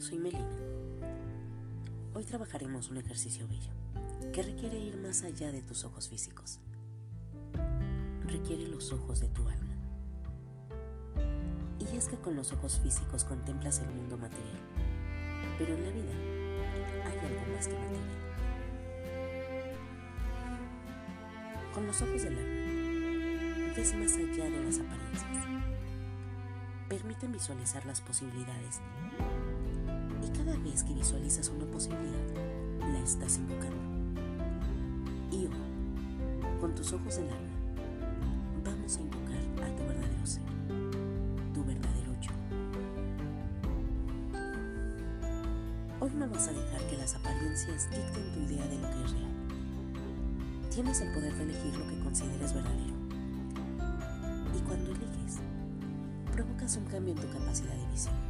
soy Melina. Hoy trabajaremos un ejercicio bello que requiere ir más allá de tus ojos físicos. Requiere los ojos de tu alma. Y es que con los ojos físicos contemplas el mundo material, pero en la vida hay algo más que material. Con los ojos del alma ves más allá de las apariencias. Permiten visualizar las posibilidades vez que visualizas una posibilidad, la estás invocando. Y hoy, con tus ojos del alma, vamos a invocar a tu verdadero ser, tu verdadero yo. Hoy no vas a dejar que las apariencias dicten tu idea de lo que es real. Tienes el poder de elegir lo que consideres verdadero. Y cuando eliges, provocas un cambio en tu capacidad de visión.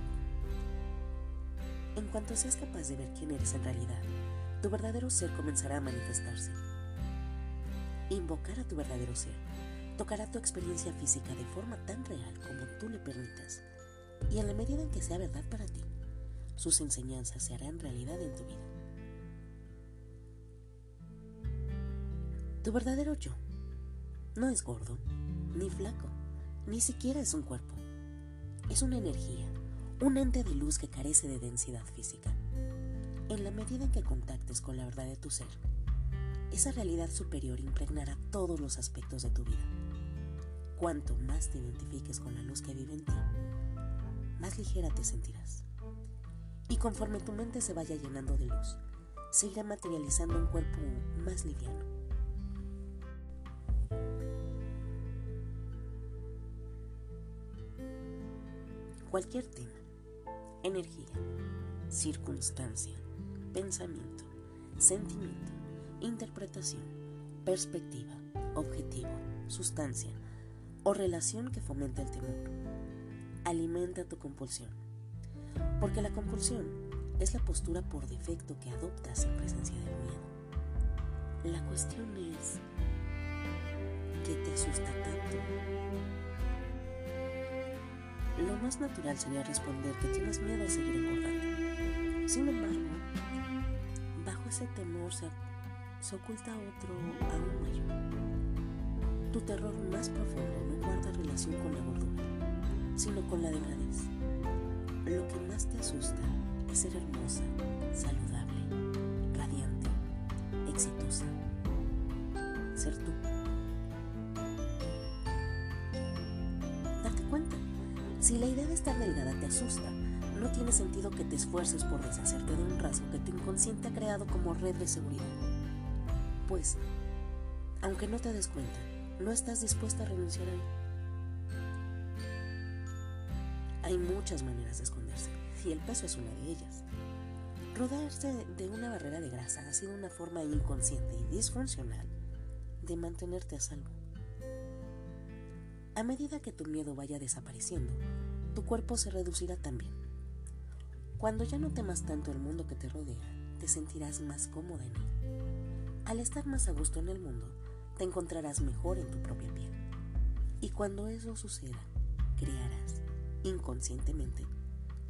En cuanto seas capaz de ver quién eres en realidad, tu verdadero ser comenzará a manifestarse. Invocar a tu verdadero ser tocará tu experiencia física de forma tan real como tú le permitas, y en la medida en que sea verdad para ti, sus enseñanzas se harán realidad en tu vida. Tu verdadero yo no es gordo, ni flaco, ni siquiera es un cuerpo. Es una energía un ente de luz que carece de densidad física. En la medida en que contactes con la verdad de tu ser, esa realidad superior impregnará todos los aspectos de tu vida. Cuanto más te identifiques con la luz que vive en ti, más ligera te sentirás. Y conforme tu mente se vaya llenando de luz, se irá materializando un cuerpo más liviano. Cualquier tema energía, circunstancia, pensamiento, sentimiento, interpretación, perspectiva, objetivo, sustancia o relación que fomente el temor. Alimenta tu compulsión. Porque la compulsión es la postura por defecto que adoptas en presencia del miedo. La cuestión es, ¿qué te asusta tanto? Lo más natural sería responder que tienes miedo a seguir engordando. Sin embargo, bajo ese temor se, oculta otro aún mayor. Tu terror más profundo no guarda relación con la gordura, sino con la delgadez. Lo que más te asusta es ser hermosa, saludable, radiante, exitosa, ser tú. Si la idea de estar delgada te asusta, no tiene sentido que te esfuerces por deshacerte de un rasgo que tu inconsciente ha creado como red de seguridad. Pues, aunque no te des cuenta, no estás dispuesta a renunciar a él. Hay muchas maneras de esconderse, y el peso es una de ellas. Rodearse de una barrera de grasa ha sido una forma inconsciente y disfuncional de mantenerte a salvo. A medida que tu miedo vaya desapareciendo, tu cuerpo se reducirá también. Cuando ya no temas tanto el mundo que te rodea, te sentirás más cómoda en él. Al estar más a gusto en el mundo, te encontrarás mejor en tu propia piel. Y cuando eso suceda, crearás, inconscientemente,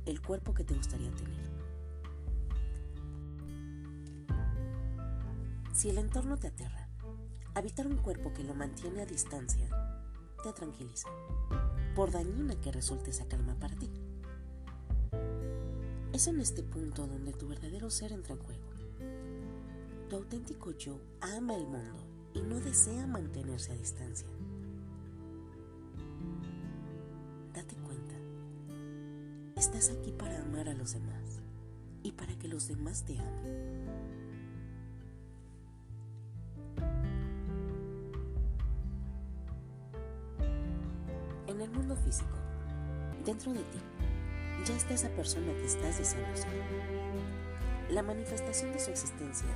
el cuerpo que te gustaría tener. Si el entorno te aterra, habitar un cuerpo que lo mantiene a distancia te tranquiliza, por dañina que resulte esa calma para ti. Es en este punto donde tu verdadero ser entra en juego. Tu auténtico yo ama el mundo y no desea mantenerse a distancia. Date cuenta, estás aquí para amar a los demás y para que los demás te amen. Dentro de ti, ya está esa persona que estás deseando ser. La manifestación de su existencia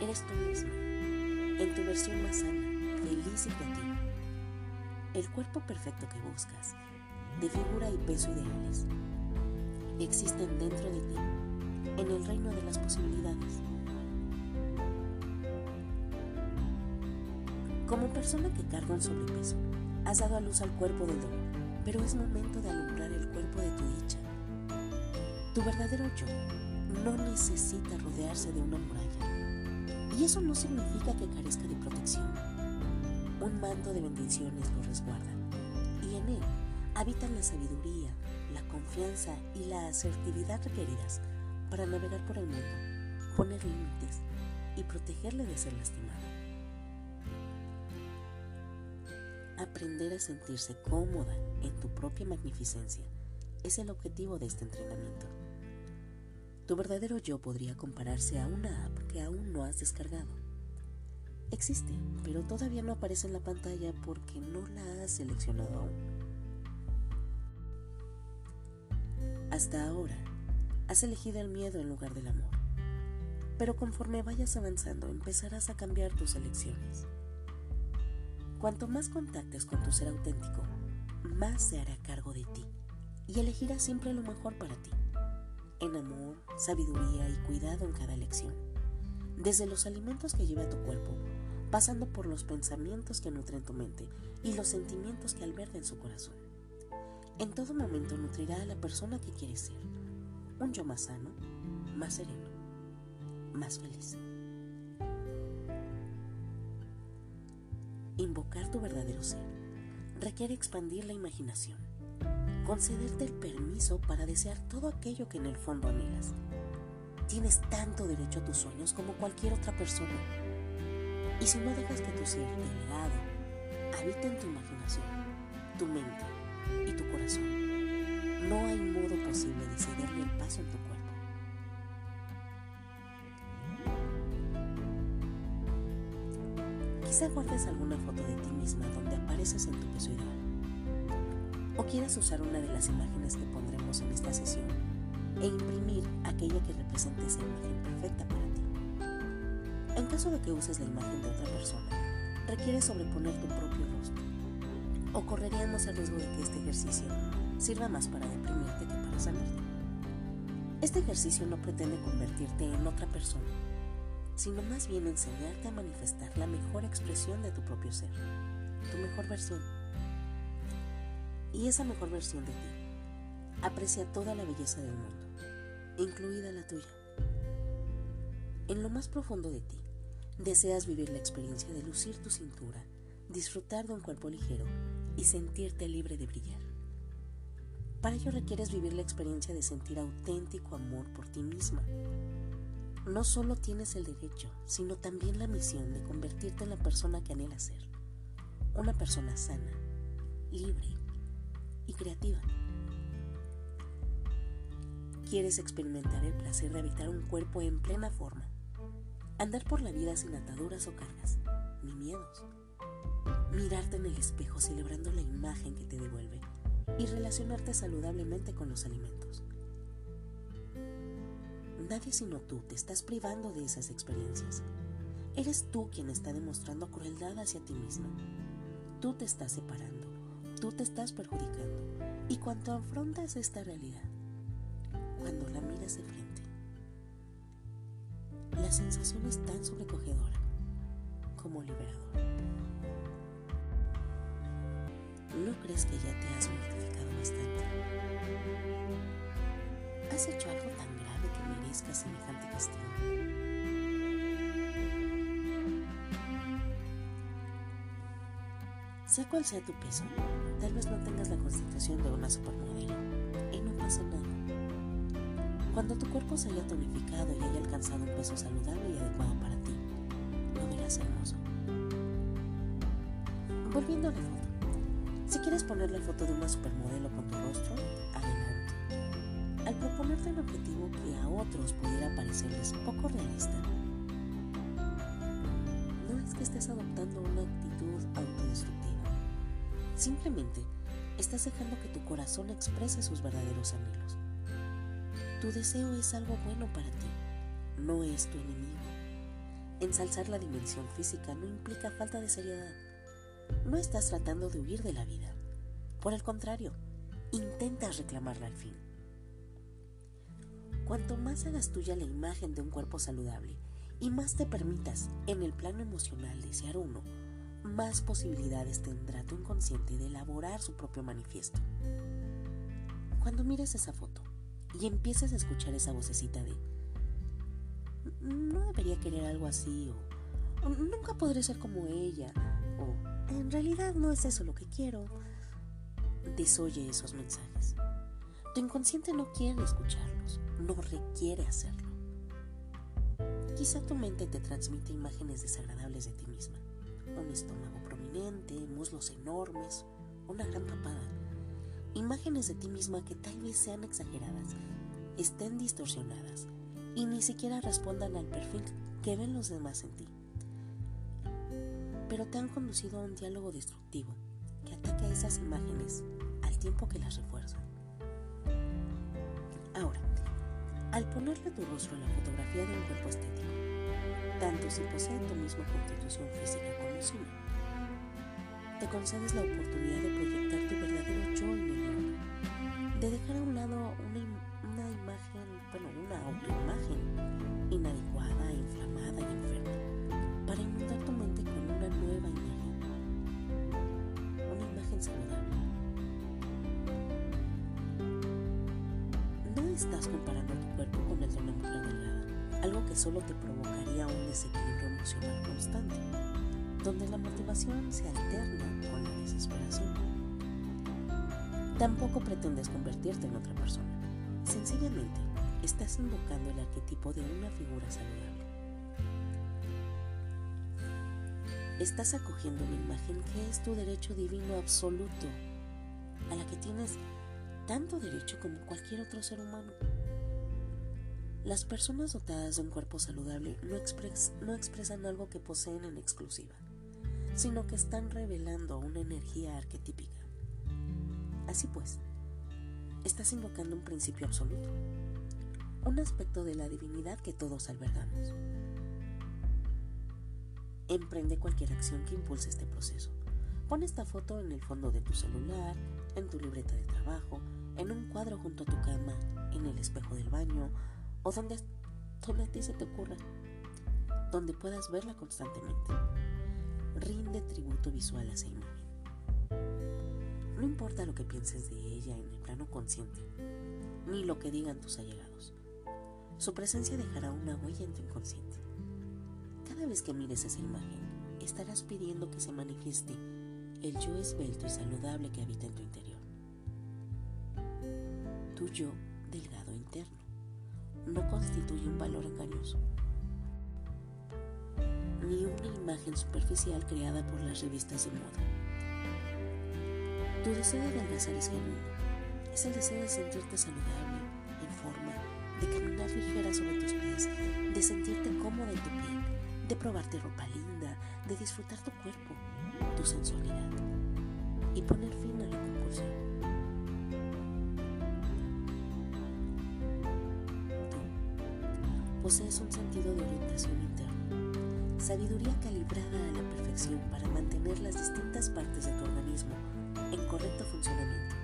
eres tú misma, en tu versión más sana, feliz y creativa. El cuerpo perfecto que buscas, de figura y peso ideales, existen dentro de ti, en el reino de las posibilidades. Como persona que carga un sobrepeso, Has dado a luz al cuerpo del dolor, pero es momento de alumbrar el cuerpo de tu dicha. Tu verdadero yo no necesita rodearse de una muralla. Y eso no significa que carezca de protección. Un manto de bendiciones lo resguarda. Y en él habitan la sabiduría, la confianza y la asertividad requeridas para navegar por el mundo, poner límites y protegerle de ser lastimado. Aprender a sentirse cómoda en tu propia magnificencia es el objetivo de este entrenamiento. Tu verdadero yo podría compararse a una app que aún no has descargado. Existe, pero todavía no aparece en la pantalla porque no la has seleccionado aún. Hasta ahora, has elegido el miedo en lugar del amor. Pero conforme vayas avanzando, empezarás a cambiar tus elecciones. Cuanto más contactes con tu ser auténtico, más se hará cargo de ti y elegirá siempre lo mejor para ti, en amor, sabiduría y cuidado en cada elección, desde los alimentos que lleva tu cuerpo, pasando por los pensamientos que nutren tu mente y los sentimientos que albergan su corazón. En todo momento nutrirá a la persona que quieres ser, un yo más sano, más sereno, más feliz. Invocar tu verdadero ser requiere expandir la imaginación concederte el permiso para desear todo aquello que en el fondo anhelas. Tienes tanto derecho a tus sueños como cualquier otra persona. Y si no dejas que tu ser delegado habite en tu imaginación, tu mente y tu corazón, no hay modo posible de cederle el paso en tu cuerpo. Quizá guardes alguna foto de ti misma donde apareces en tu peso o quieras usar una de las imágenes que pondremos en esta sesión e imprimir aquella que represente esa imagen perfecta para ti. En caso de que uses la imagen de otra persona, requiere sobreponer tu propio rostro o correríamos el riesgo de que este ejercicio sirva más para deprimirte que para sanarte. Este ejercicio no pretende convertirte en otra persona, sino más bien enseñarte a manifestar la mejor expresión de tu propio ser, tu mejor versión y esa mejor versión de ti. Aprecia toda la belleza del mundo, incluida la tuya. En lo más profundo de ti, deseas vivir la experiencia de lucir tu cintura, disfrutar de un cuerpo ligero y sentirte libre de brillar. Para ello requieres vivir la experiencia de sentir auténtico amor por ti misma. No solo tienes el derecho, sino también la misión de convertirte en la persona que anhela ser. Una persona sana, libre, y creativa. ¿Quieres experimentar el placer de habitar un cuerpo en plena forma? Andar por la vida sin ataduras o cargas, ni miedos. Mirarte en el espejo celebrando la imagen que te devuelve y relacionarte saludablemente con los alimentos. Nadie sino tú te estás privando de esas experiencias. Eres tú quien está demostrando crueldad hacia ti mismo. Tú te estás separando tú te estás perjudicando. Y cuando afrontas esta realidad, cuando la miras de frente, la sensación es tan sobrecogedora como liberadora. ¿No crees que ya te has mortificado bastante? ¿Has hecho algo tan grave que merezca semejante castigo? Sea cual sea tu peso, tal vez no tengas la constitución de una supermodelo y no pasa nada. Cuando tu cuerpo se haya tonificado y haya alcanzado un peso saludable y adecuado para ti, lo verás hermoso. Volviendo a la foto. Si quieres poner la foto de una supermodelo con tu rostro, adelante. Proponerte un objetivo que a otros pudiera parecerles poco realista, no es que estés adoptando una actitud autodestructiva Simplemente estás dejando que tu corazón exprese sus verdaderos anhelos. Tu deseo es algo bueno para ti, no es tu enemigo. Ensalzar la dimensión física no implica falta de seriedad. No estás tratando de huir de la vida. Por el contrario, intentas reclamarla al fin. Cuanto más hagas tuya la imagen de un cuerpo saludable y más te permitas en el plano emocional desear uno, más posibilidades tendrá tu inconsciente de elaborar su propio manifiesto. Cuando mires esa foto, y empieces a escuchar esa vocecita de no debería querer algo así o, nunca podré ser como ella o en realidad no es eso lo que quiero. Desoye esos mensajes. Tu inconsciente no quiere escucharlos, no requiere hacerlo. Quizá tu mente te transmite imágenes desagradables de ti misma. Un estómago prominente, muslos enormes, una gran papada. Imágenes de ti misma que tal vez sean exageradas, estén distorsionadas y ni siquiera respondan al perfil que ven los demás en ti. Pero te han conducido a un diálogo destructivo que ataca esas imágenes al tiempo que las refuerza. Ahora, al ponerle tu rostro a la fotografía de un cuerpo estético, tanto si posee tu misma constitución física como si te concedes la oportunidad de proyectar tu verdadero yo en el mundo, de dejar a un lado que solo te provocaría un desequilibrio emocional constante, donde la motivación se alterna con la desesperación. Tampoco pretendes convertirte en otra persona. Sencillamente, estás invocando el arquetipo de una figura saludable. Estás acogiendo una imagen que es tu derecho divino absoluto, a la que tienes tanto derecho como cualquier otro ser humano. Las personas dotadas de un cuerpo saludable no, expresan algo que poseen en exclusiva, sino que están revelando una energía arquetípica. Así pues, estás invocando un principio absoluto, un aspecto de la divinidad que todos albergamos. Emprende cualquier acción que impulse este proceso. Pon esta foto en el fondo de tu celular, en tu libreta de trabajo, en un cuadro junto a tu cama, en el espejo del baño o donde, a ti se te ocurra, donde puedas verla constantemente. Rinde tributo visual a esa imagen. No importa lo que pienses de ella en el plano consciente, ni lo que digan tus allegados. Su presencia dejará una huella en tu inconsciente. Cada vez que mires esa imagen, estarás pidiendo que se manifieste el yo esbelto y saludable que habita en tu interior. Tu yo delgado interno no constituye un valor engañoso, ni una imagen superficial creada por las revistas de moda. Tu deseo de adelgazar es genuino, es el deseo de sentirte saludable, en forma, de caminar ligera sobre tus pies, de sentirte cómoda en tu piel, de probarte ropa linda, de disfrutar tu cuerpo, tu sensualidad y poner fin a la compulsión. Posees un sentido de orientación interna, sabiduría calibrada a la perfección para mantener las distintas partes de tu organismo en correcto funcionamiento.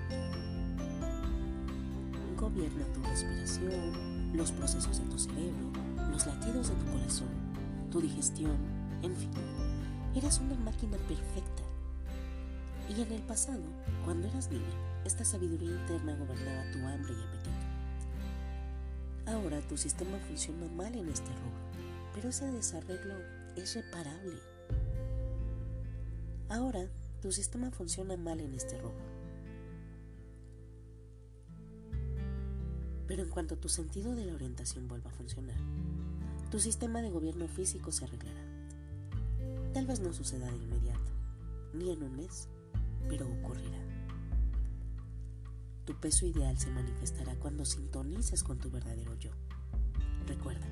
Gobierna tu respiración, los procesos de tu cerebro, los latidos de tu corazón, tu digestión, en fin, eres una máquina perfecta. Y en el pasado, cuando eras niña, esta sabiduría interna gobernaba tu hambre y apetito. Ahora tu sistema funciona mal en este rubro, pero ese desarreglo es reparable. Ahora tu sistema funciona mal en este rubro. Pero en cuanto tu sentido de la orientación vuelva a funcionar, tu sistema de gobierno físico se arreglará. Tal vez no suceda de inmediato, ni en un mes, pero ocurrirá. Tu peso ideal se manifestará cuando sintonices con tu verdadero yo. Recuerda,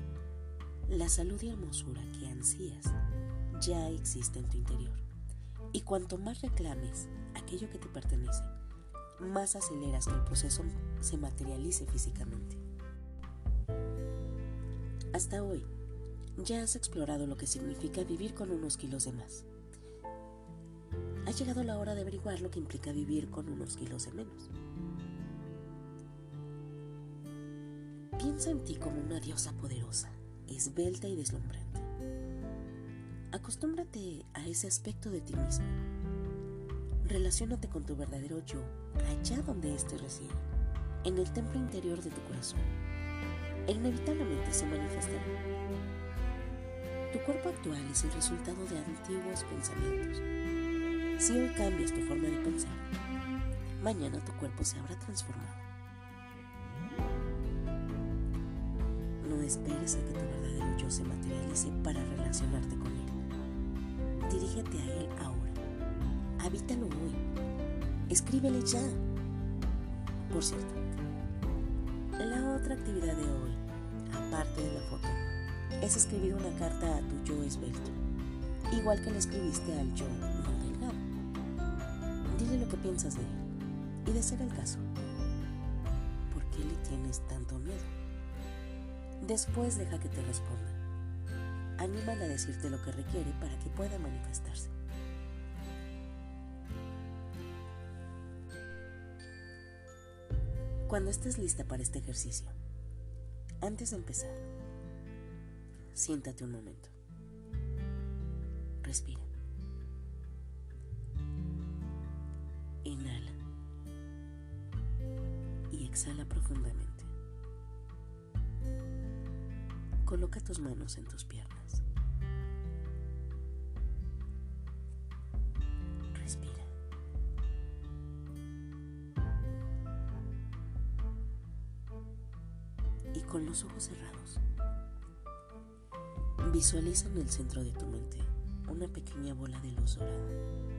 la salud y hermosura que ansías ya existe en tu interior. Y cuanto más reclames aquello que te pertenece, más aceleras que el proceso se materialice físicamente. Hasta hoy, ya has explorado lo que significa vivir con unos kilos de más. Ha llegado la hora de averiguar lo que implica vivir con unos kilos de menos. Piensa en ti como una diosa poderosa, esbelta y deslumbrante. Acostúmbrate a ese aspecto de ti misma. Relaciónate con tu verdadero yo, allá donde éste reside, en el templo interior de tu corazón e inevitablemente se manifestará. Tu cuerpo actual es el resultado de antiguos pensamientos. Si hoy cambias tu forma de pensar, mañana tu cuerpo se habrá transformado. Esperes a que tu verdadero yo se materialice para relacionarte con él. Dirígete a él ahora. Habítalo hoy. Escríbele ya. Por cierto, la otra actividad de hoy, aparte de la foto, es escribir una carta a tu yo esbelto, igual que le escribiste al yo no delgado. Dile lo que piensas de él y de ser el caso. ¿Por qué le tienes tanto miedo? Después deja que te responda. Anímala a decirte lo que requiere para que pueda manifestarse. Cuando estés lista para este ejercicio, antes de empezar, siéntate un momento. Respira. Inhala y exhala profundamente. Coloca tus manos en tus piernas. Respira. Y con los ojos cerrados, visualiza en el centro de tu mente una pequeña bola de luz dorada.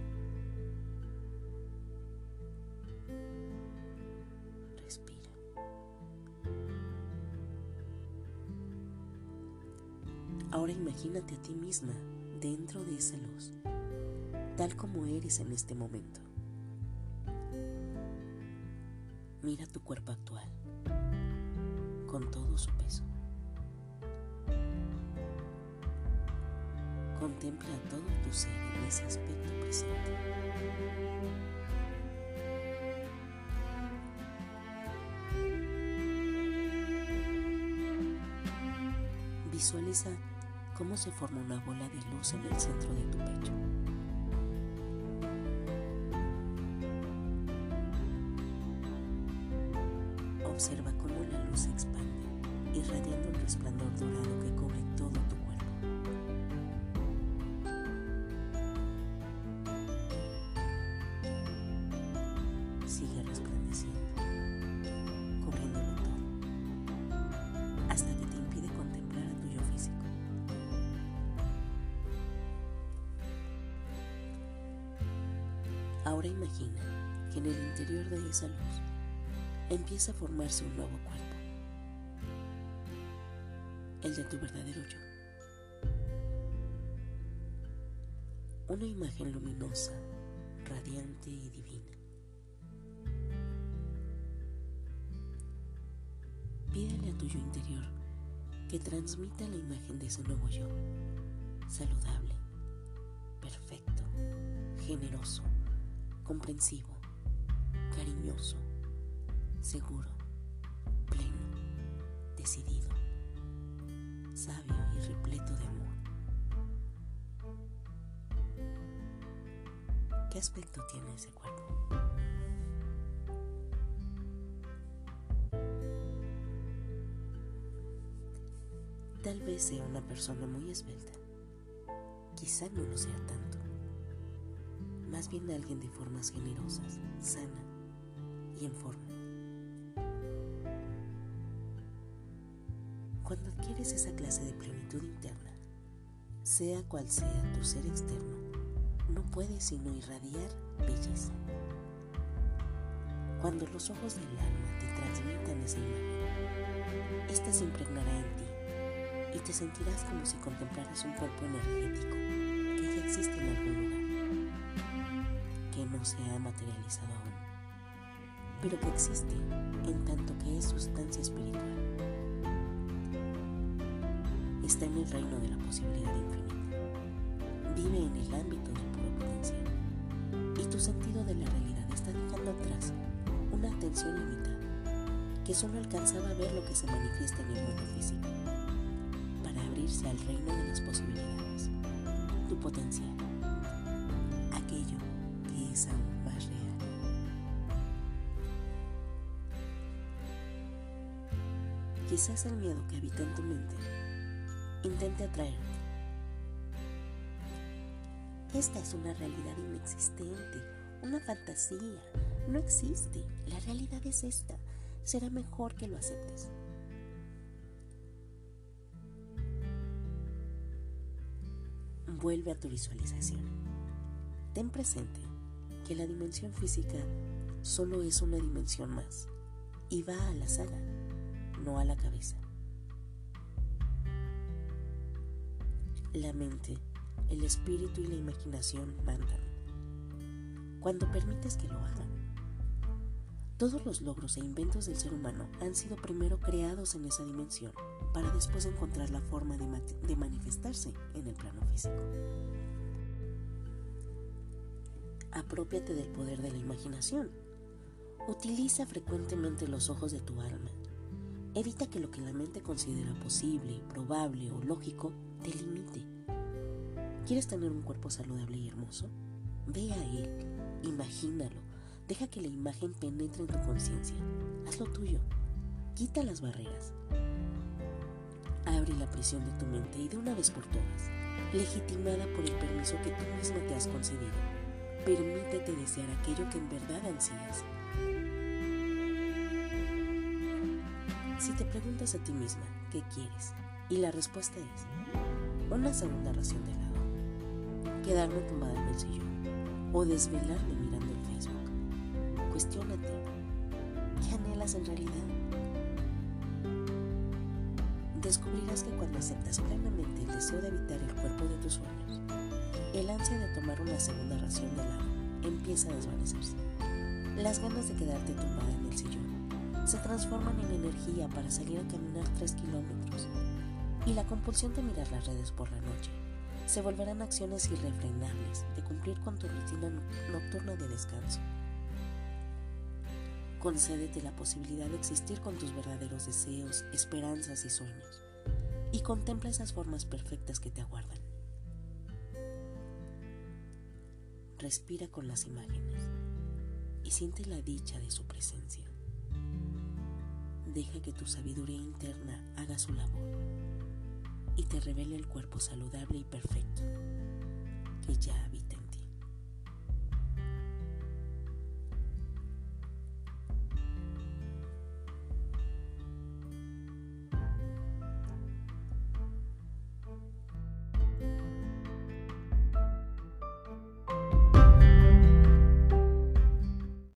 Imagínate a ti misma dentro de esa luz, tal como eres en este momento. Mira tu cuerpo actual, con todo su peso. Contempla todo tu ser en ese aspecto presente. Visualiza cómo se forma una bola de luz en el centro de tu pecho. Observa cómo la luz se expande, irradiando un resplandor dorado que cubre todo tu cuerpo. Ahora imagina que en el interior de esa luz empieza a formarse un nuevo cuerpo, el de tu verdadero yo. Una imagen luminosa, radiante y divina. Pídele a tu yo interior que transmita la imagen de ese nuevo yo, saludable, perfecto, generoso, comprensivo, cariñoso, seguro, pleno, decidido, sabio y repleto de amor. ¿Qué aspecto tiene ese cuerpo? Tal vez sea una persona muy esbelta. Quizá no lo sea tanto. Más bien alguien de formas generosas, sana y en forma. Cuando adquieres esa clase de plenitud interna, sea cual sea tu ser externo, no puedes sino irradiar belleza. Cuando los ojos del alma te transmitan esa imagen, ésta se impregnará en ti y te sentirás como si contemplaras un cuerpo energético que ya existe en algún lugar, no se ha materializado aún, pero que existe en tanto que es sustancia espiritual. Está en el reino de la posibilidad infinita. Vive en el ámbito del puro potencial. Y tu sentido de la realidad está dejando atrás una atención limitada que solo alcanzaba a ver lo que se manifiesta en el mundo físico al reino de las posibilidades, tu potencial, es aún más real. quizás el miedo que habita en tu mente intente atraerte. Esta es una realidad inexistente, una fantasía. No existe. La realidad es esta. Será mejor que lo aceptes. Vuelve a tu visualización. Ten presente que la dimensión física solo es una dimensión más y va a la saga, no a la cabeza. La mente, el espíritu y la imaginación mandan. Cuando permites que lo hagan. Todos los logros e inventos del ser humano han sido primero creados en esa dimensión para después encontrar la forma de, manifestarse en el plano físico. Apropiate del poder de la imaginación. Utiliza frecuentemente los ojos de tu alma. Evita que lo que la mente considera posible, probable o lógico te limite. ¿Quieres tener un cuerpo saludable y hermoso? Ve a él, imagínalo, deja que la imagen penetre en tu conciencia. Haz lo tuyo, quita las barreras. Abre la prisión de tu mente y de una vez por todas, legitimada por el permiso que tú misma te has concedido, permítete desear aquello que en verdad ansías. Si te preguntas a ti misma qué quieres y la respuesta es una segunda ración de helado, quedarme tumbada en el sillón o desvelarme mirando el Facebook, cuestiónate, ¿qué anhelas en realidad? descubrirás que cuando aceptas plenamente el deseo de habitar el cuerpo de tus sueños, el ansia de tomar una segunda ración de helado empieza a desvanecerse. Las ganas de quedarte tumbada en el sillón se transforman en energía para salir a caminar 3 kilómetros y la compulsión de mirar las redes por la noche se volverán acciones irrefrenables de cumplir con tu rutina nocturna de descanso. Concédete la posibilidad de existir con tus verdaderos deseos, esperanzas y sueños, y contempla esas formas perfectas que te aguardan. Respira con las imágenes y siente la dicha de su presencia. Deja que tu sabiduría interna haga su labor y te revele el cuerpo saludable y perfecto que ya habita